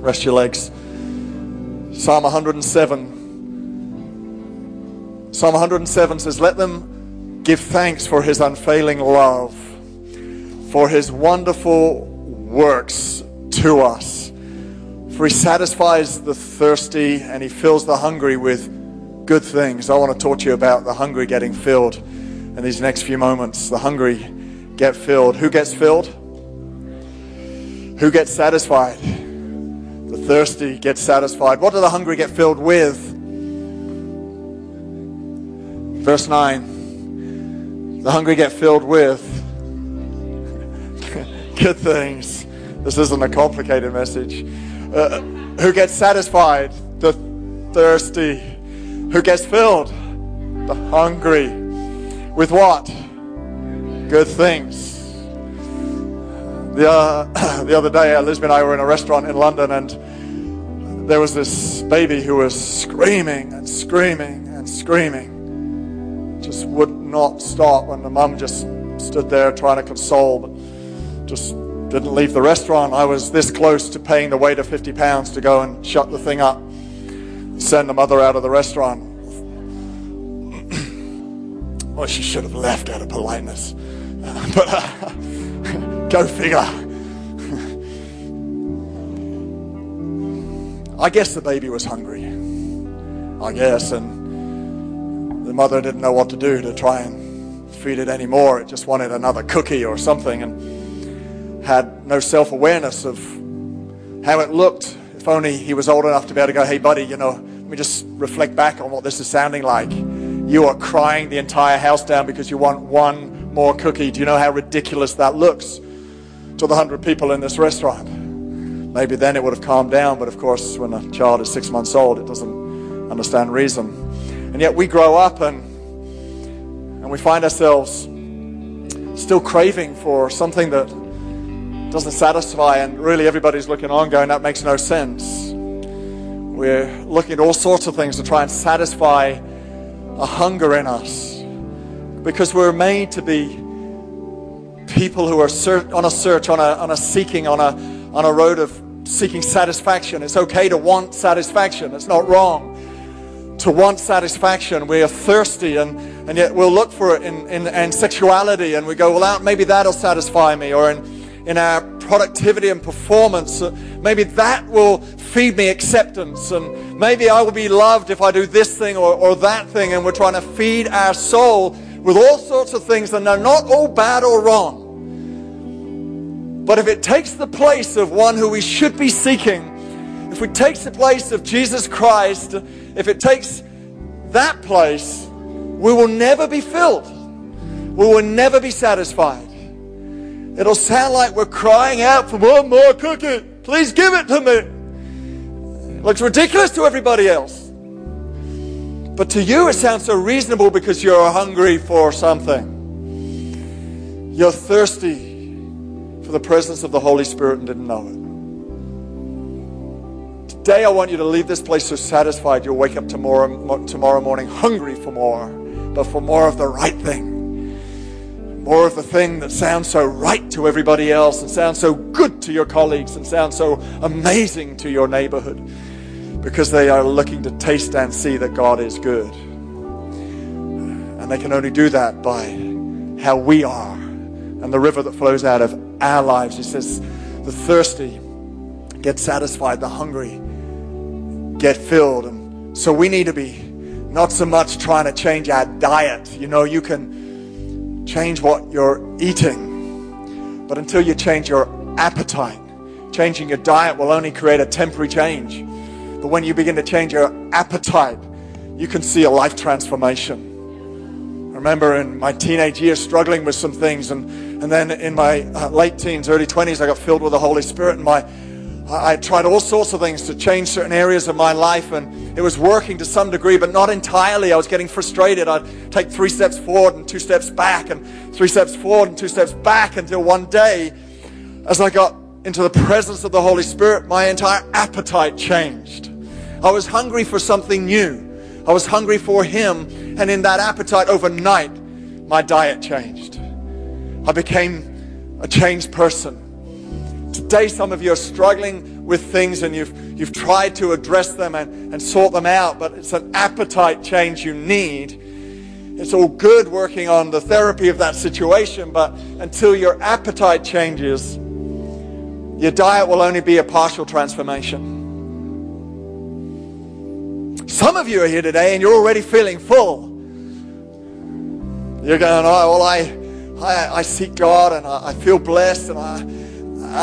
rest your legs. Psalm 107. Psalm 107 says, Let them give thanks for his unfailing love, for his wonderful works to us. For he satisfies the thirsty and he fills the hungry with good things. I want to talk to you about the hungry getting filled in these next few moments. The hungry get filled. Who gets filled? Who gets satisfied? The thirsty get satisfied. What do the hungry get filled with? Verse 9. The hungry get filled with good things. This isn't a complicated message. Uh, who gets satisfied? The thirsty. Who gets filled? The hungry. With what? Good things. The, uh, the other day, Elizabeth and I were in a restaurant in London, and there was this baby who was screaming and screaming and screaming. Just would not stop, and the mum just stood there trying to console, but just didn't leave the restaurant. I was this close to paying the waiter 50 pounds to go and shut the thing up, send the mother out of the restaurant. well, she should have left out of politeness. but uh, go figure. I guess the baby was hungry. I guess, and the mother didn't know what to do to try and feed it anymore. It just wanted another cookie or something, and had no self awareness of how it looked. If only he was old enough to be able to go, hey, buddy, you know, let me just reflect back on what this is sounding like. You are crying the entire house down because you want one more cookie. Do you know how ridiculous that looks to the hundred people in this restaurant? Maybe then it would have calmed down, but of course, when a child is six months old, it doesn't understand reason. And yet we grow up and, and we find ourselves still craving for something that doesn't satisfy, and really everybody's looking on going, that makes no sense. We're looking at all sorts of things to try and satisfy a hunger in us because we're made to be people who are on a search, on a, on a seeking, on a, on a road of seeking satisfaction. It's okay to want satisfaction, it's not wrong to want satisfaction. We are thirsty and, and yet we'll look for it in, in, in sexuality and we go, well, maybe that'll satisfy me, or in in our productivity and performance. Uh, maybe that will feed me acceptance, and maybe I will be loved if I do this thing or, or that thing. And we're trying to feed our soul with all sorts of things, and they're not all bad or wrong. But if it takes the place of one who we should be seeking, if it takes the place of Jesus Christ, if it takes that place, we will never be filled. We will never be satisfied. It'll sound like we're crying out for one more cookie. Please give it to me. It looks ridiculous to everybody else. But to you, it sounds so reasonable because you're hungry for something. You're thirsty the presence of the Holy Spirit and didn't know it. Today, I want you to leave this place so satisfied you'll wake up tomorrow, tomorrow morning hungry for more, but for more of the right thing more of the thing that sounds so right to everybody else and sounds so good to your colleagues and sounds so amazing to your neighborhood because they are looking to taste and see that God is good. And they can only do that by how we are and the river that flows out of our lives. He says, the thirsty get satisfied, the hungry get filled. And so we need to be not so much trying to change our diet. You know, you can change what you're eating. But until you change your appetite, changing your diet will only create a temporary change. But when you begin to change your appetite, you can see a life transformation. I remember in my teenage years struggling with some things, and, and then in my uh, late teens, early 20s, I got filled with the Holy Spirit, and my I, I tried all sorts of things to change certain areas of my life, and it was working to some degree, but not entirely. I was getting frustrated. I'd take three steps forward and two steps back, and three steps forward and two steps back until one day, as I got into the presence of the Holy Spirit, my entire appetite changed. I was hungry for something new. I was hungry for Him, and in that appetite overnight, my diet changed. I became a changed person. Today, some of you are struggling with things and you've, you've tried to address them and, and sort them out, but it's an appetite change you need. It's all good working on the therapy of that situation, but until your appetite changes, your diet will only be a partial transformation. Some of you are here today and you're already feeling full. You're going, oh, well, I, I, I seek God and I, I feel blessed and I,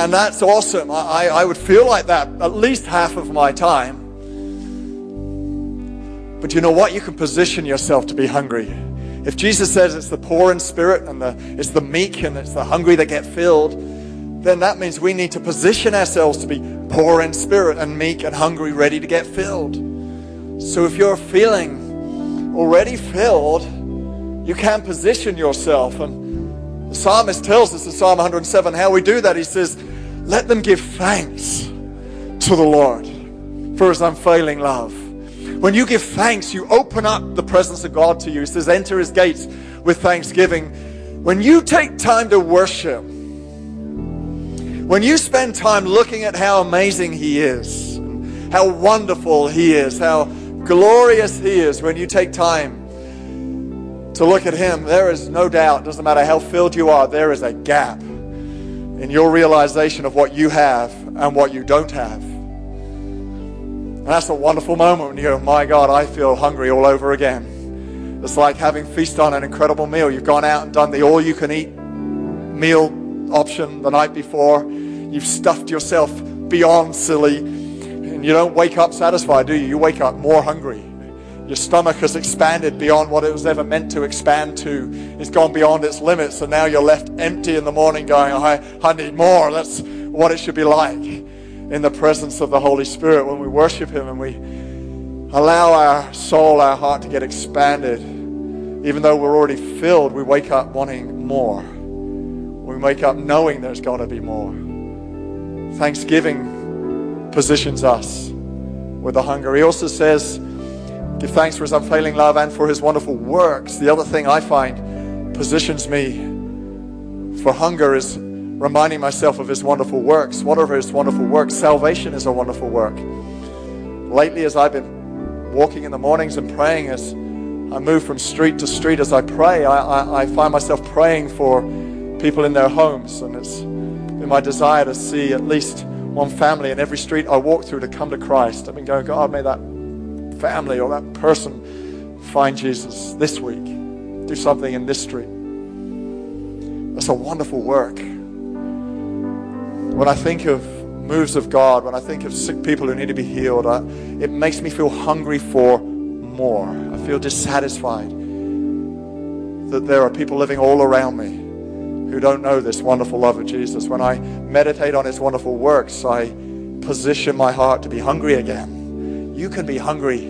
and that's awesome. I, I would feel like that at least half of my time. But you know what? You can position yourself to be hungry. If Jesus says it's the poor in spirit and the, it's the meek and it's the hungry that get filled, then that means we need to position ourselves to be poor in spirit and meek and hungry, ready to get filled. So if you're feeling already filled, you can position yourself and the psalmist tells us in Psalm 107 how we do that. He says, Let them give thanks to the Lord for his unfailing love. When you give thanks, you open up the presence of God to you. He says, Enter his gates with thanksgiving. When you take time to worship, when you spend time looking at how amazing he is, how wonderful he is, how glorious he is, when you take time to look at Him, there is no doubt, doesn't matter how filled you are, there is a gap in your realization of what you have and what you don't have. And that's a wonderful moment when you go, My God, I feel hungry all over again. It's like having feast on an incredible meal. You've gone out and done the all you can eat meal option the night before. You've stuffed yourself beyond silly. And you don't wake up satisfied, do you? You wake up more hungry. Your stomach has expanded beyond what it was ever meant to expand to. It's gone beyond its limits, and now you're left empty in the morning going, I, I need more. That's what it should be like in the presence of the Holy Spirit when we worship Him and we allow our soul, our heart to get expanded. Even though we're already filled, we wake up wanting more. We wake up knowing there's got to be more. Thanksgiving positions us with the hunger. He also says, Give thanks for his unfailing love and for his wonderful works. The other thing I find positions me for hunger is reminding myself of his wonderful works. What are his wonderful works? Salvation is a wonderful work. Lately, as I've been walking in the mornings and praying, as I move from street to street as I pray, I, I, I find myself praying for people in their homes. And it's been my desire to see at least one family in every street I walk through to come to Christ. I've been going, God, may that family or that person find Jesus this week. Do something in this street. That's a wonderful work. When I think of moves of God, when I think of sick people who need to be healed, I, it makes me feel hungry for more. I feel dissatisfied that there are people living all around me who don't know this wonderful love of Jesus. When I meditate on his wonderful works, I position my heart to be hungry again you can be hungry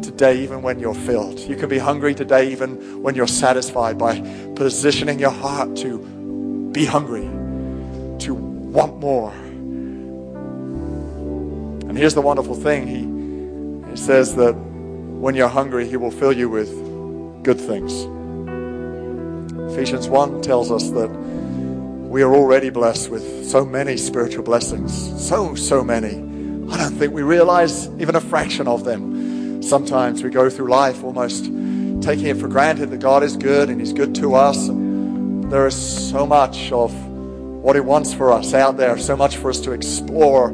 today even when you're filled. You can be hungry today even when you're satisfied by positioning your heart to be hungry, to want more. And here's the wonderful thing He, he says that when you're hungry, He will fill you with good things. Ephesians 1 tells us that we are already blessed with so many spiritual blessings. So, so many. I don't think we realize even a fraction of them. Sometimes we go through life almost taking it for granted that God is good and He's good to us. And there is so much of what He wants for us out there, so much for us to explore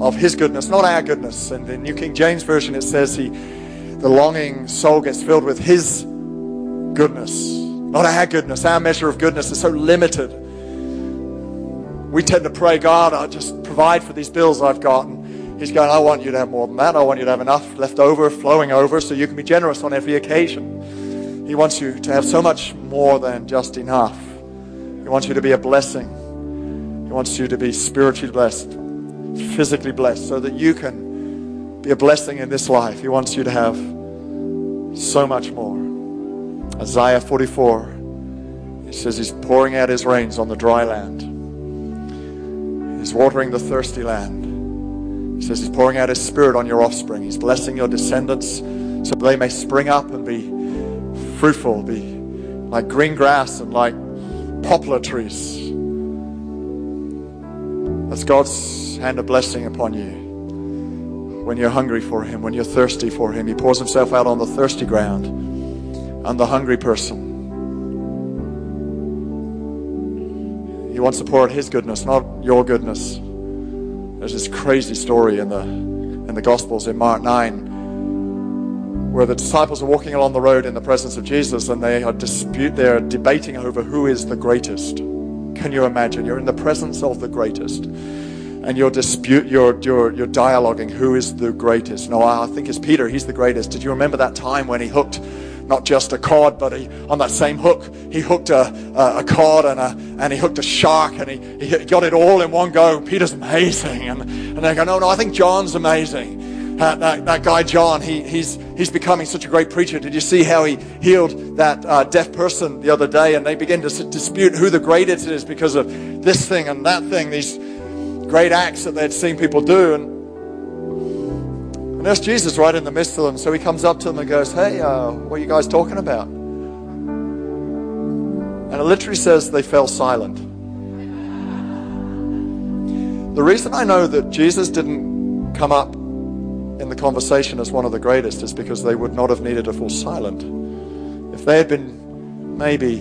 of His goodness, not our goodness. And in the New King James Version, it says He, the longing soul gets filled with His goodness, not our goodness. Our measure of goodness is so limited. We tend to pray, God, I just provide for these bills I've gotten. He's going, I want you to have more than that. I want you to have enough left over, flowing over, so you can be generous on every occasion. He wants you to have so much more than just enough. He wants you to be a blessing. He wants you to be spiritually blessed. physically blessed so that you can be a blessing in this life. He wants you to have so much more. Isaiah 44, he says he's pouring out his rains on the dry land. He's watering the thirsty land. He says he's pouring out his spirit on your offspring. He's blessing your descendants so they may spring up and be fruitful, be like green grass and like poplar trees. That's God's hand of blessing upon you. When you're hungry for Him, when you're thirsty for Him, He pours Himself out on the thirsty ground and the hungry person. He wants to pour out His goodness, not your goodness. There's this crazy story in the in the Gospels in Mark 9 where the disciples are walking along the road in the presence of Jesus and they are dispute they're debating over who is the greatest. Can you imagine? You're in the presence of the greatest. And you're dispute you're you're you're dialoguing who is the greatest. No, I think it's Peter, he's the greatest. Did you remember that time when he hooked not just a cod, but he, on that same hook, he hooked a, a, a cod and, a, and he hooked a shark and he, he got it all in one go. Peter's amazing. And, and they go, no, no, I think John's amazing. Uh, that, that guy John, he, he's, he's becoming such a great preacher. Did you see how he healed that uh, deaf person the other day? And they begin to s- dispute who the greatest is because of this thing and that thing, these great acts that they'd seen people do. And and there's Jesus right in the midst of them. So he comes up to them and goes, Hey, uh, what are you guys talking about? And it literally says they fell silent. The reason I know that Jesus didn't come up in the conversation as one of the greatest is because they would not have needed to fall silent. If they had been maybe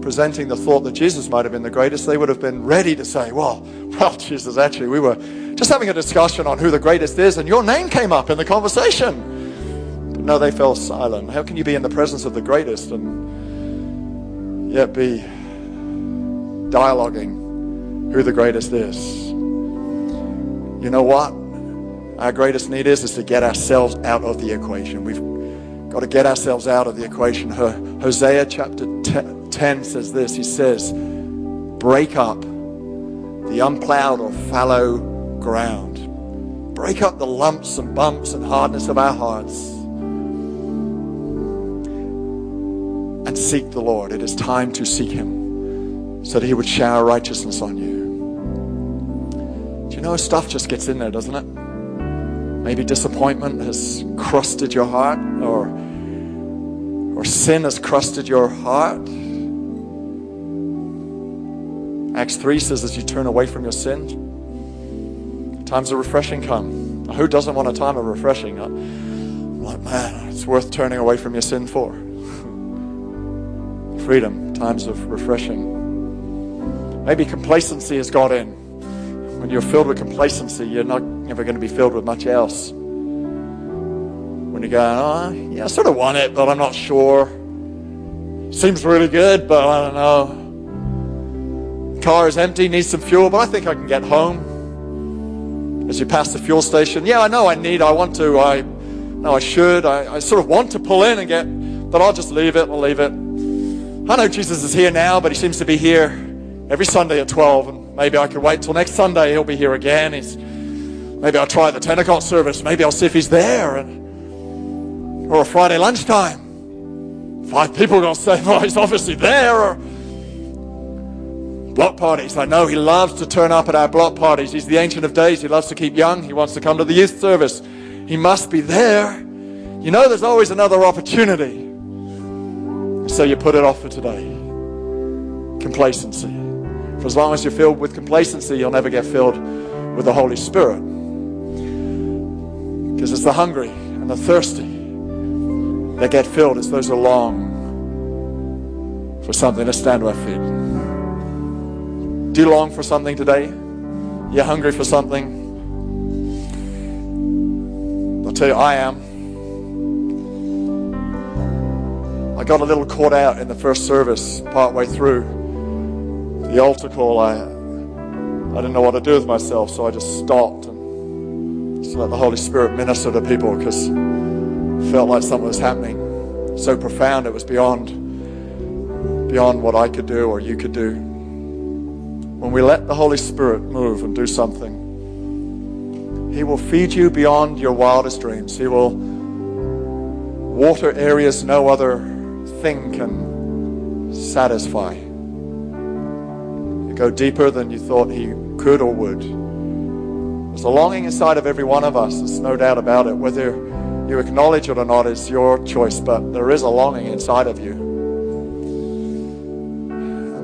presenting the thought that Jesus might have been the greatest, they would have been ready to say, Well, well, Jesus, actually, we were just having a discussion on who the greatest is, and your name came up in the conversation. But no, they fell silent. How can you be in the presence of the greatest and yet be dialoguing who the greatest is? You know what? Our greatest need is is to get ourselves out of the equation. We've got to get ourselves out of the equation. Hosea chapter 10 says this. He says, "Break up the unplowed or fallow ground. Break up the lumps and bumps and hardness of our hearts. And seek the Lord. It is time to seek Him so that He would shower righteousness on you. Do you know stuff just gets in there, doesn't it? Maybe disappointment has crusted your heart or or sin has crusted your heart. Acts 3 says as you turn away from your sin, times of refreshing come. Who doesn't want a time of refreshing? I'm like, man, it's worth turning away from your sin for. Freedom, times of refreshing. Maybe complacency has got in. When you're filled with complacency, you're not ever going to be filled with much else. When you go, oh, yeah, I sort of want it, but I'm not sure. Seems really good, but I don't know. Car is empty, needs some fuel, but I think I can get home. As you pass the fuel station, yeah, I know I need, I want to, I know I should, I, I sort of want to pull in and get, but I'll just leave it, I'll leave it. I know Jesus is here now, but he seems to be here every Sunday at 12, and maybe I could wait till next Sunday, he'll be here again. He's, maybe I'll try the 10 o'clock service, maybe I'll see if he's there, and, or a Friday lunchtime. Five people are going to say, well, he's obviously there, or block parties. I know he loves to turn up at our block parties. He's the Ancient of Days. He loves to keep young. He wants to come to the youth service. He must be there. You know, there's always another opportunity. So you put it off for today. Complacency. For as long as you're filled with complacency, you'll never get filled with the Holy Spirit. Because it's the hungry and the thirsty that get filled. It's those who long for something to stand to our feet. Do you long for something today? You're hungry for something? I'll tell you, I am. I got a little caught out in the first service partway through the altar call. I, I didn't know what to do with myself, so I just stopped and just let the Holy Spirit minister to people because it felt like something was happening so profound it was beyond beyond what I could do or you could do. When we let the Holy Spirit move and do something, He will feed you beyond your wildest dreams. He will water areas no other thing can satisfy. You go deeper than you thought He could or would. There's a longing inside of every one of us, there's no doubt about it. Whether you acknowledge it or not is your choice, but there is a longing inside of you.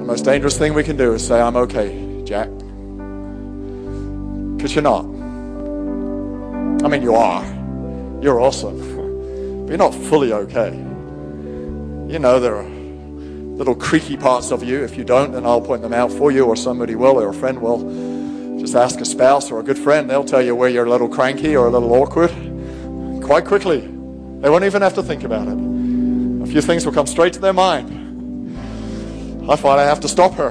The most dangerous thing we can do is say, I'm okay, Jack. Because you're not. I mean, you are. You're awesome. but you're not fully okay. You know, there are little creaky parts of you. If you don't, then I'll point them out for you, or somebody will, or a friend will. Just ask a spouse or a good friend, they'll tell you where you're a little cranky or a little awkward quite quickly. They won't even have to think about it. A few things will come straight to their mind. I find I have to stop her.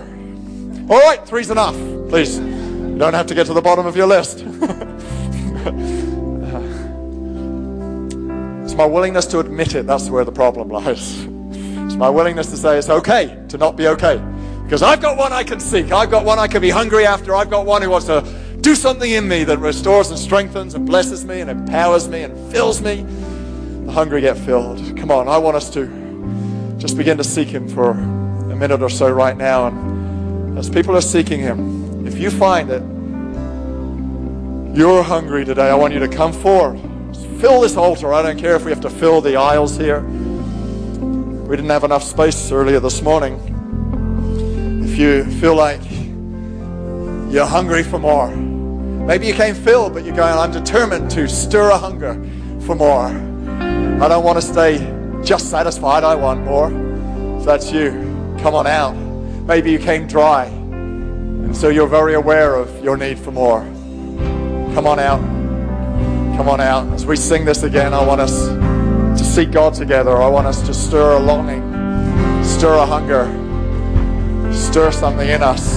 All right, three's enough. Please, you don't have to get to the bottom of your list. it's my willingness to admit it, that's where the problem lies. It's my willingness to say it's okay to not be okay. Because I've got one I can seek. I've got one I can be hungry after. I've got one who wants to do something in me that restores and strengthens and blesses me and empowers me and fills me. The hungry get filled. Come on, I want us to just begin to seek Him for a minute or so right now. And as people are seeking Him, if you find that you're hungry today, I want you to come forward. Fill this altar. I don't care if we have to fill the aisles here. We didn't have enough space earlier this morning if you feel like you're hungry for more. Maybe you came filled, but you're going, I'm determined to stir a hunger for more. I don't want to stay just satisfied. I want more. If that's you, come on out. Maybe you came dry, and so you're very aware of your need for more. Come on out. Come on out. As we sing this again, I want us to seek God together. I want us to stir a longing, stir a hunger stir something in us.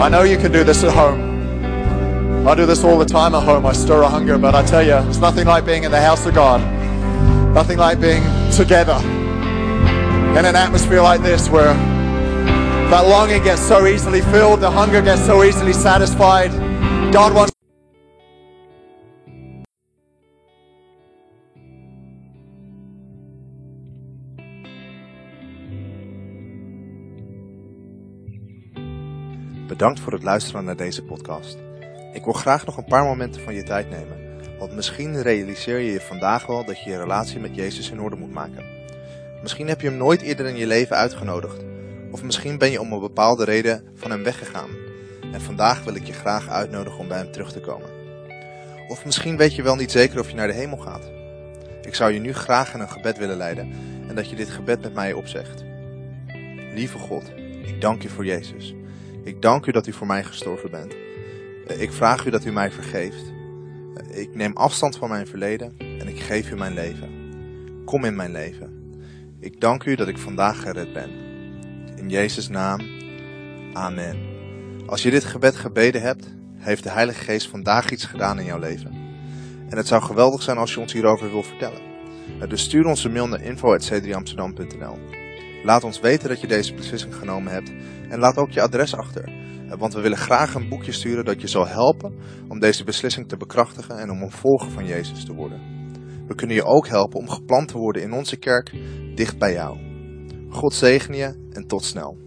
I know you can do this at home. I do this all the time at home. I stir a hunger, but I tell you, it's nothing like being in the house of God. Nothing like being together in an atmosphere like this where that longing gets so easily filled, the hunger gets so easily satisfied. God wants Bedankt voor het luisteren naar deze podcast. Ik wil graag nog een paar momenten van je tijd nemen, want misschien realiseer je je vandaag wel dat je je relatie met Jezus in orde moet maken. Misschien heb je hem nooit eerder in je leven uitgenodigd, of misschien ben je om een bepaalde reden van hem weggegaan. En vandaag wil ik je graag uitnodigen om bij hem terug te komen. Of misschien weet je wel niet zeker of je naar de hemel gaat. Ik zou je nu graag in een gebed willen leiden en dat je dit gebed met mij opzegt. Lieve God, ik dank je voor Jezus. Ik dank u dat u voor mij gestorven bent. Eh, ik vraag u dat u mij vergeeft. Eh, ik neem afstand van mijn verleden en ik geef u mijn leven. Kom in mijn leven. Ik dank u dat ik vandaag gered ben. In Jezus' naam. Amen. Als je dit gebed gebeden hebt, heeft de Heilige Geest vandaag iets gedaan in jouw leven. En het zou geweldig zijn als je ons hierover wil vertellen. Eh, dus stuur ons een mail naar info.c3amsterdam.nl Laat ons weten dat je deze beslissing genomen hebt en laat ook je adres achter. Eh, want we willen graag een boekje sturen dat je zal helpen om deze beslissing te bekrachtigen en om een volger van Jezus te worden. We kunnen je ook helpen om geplant te worden in onze kerk dicht bij jou. God zegen je en tot snel.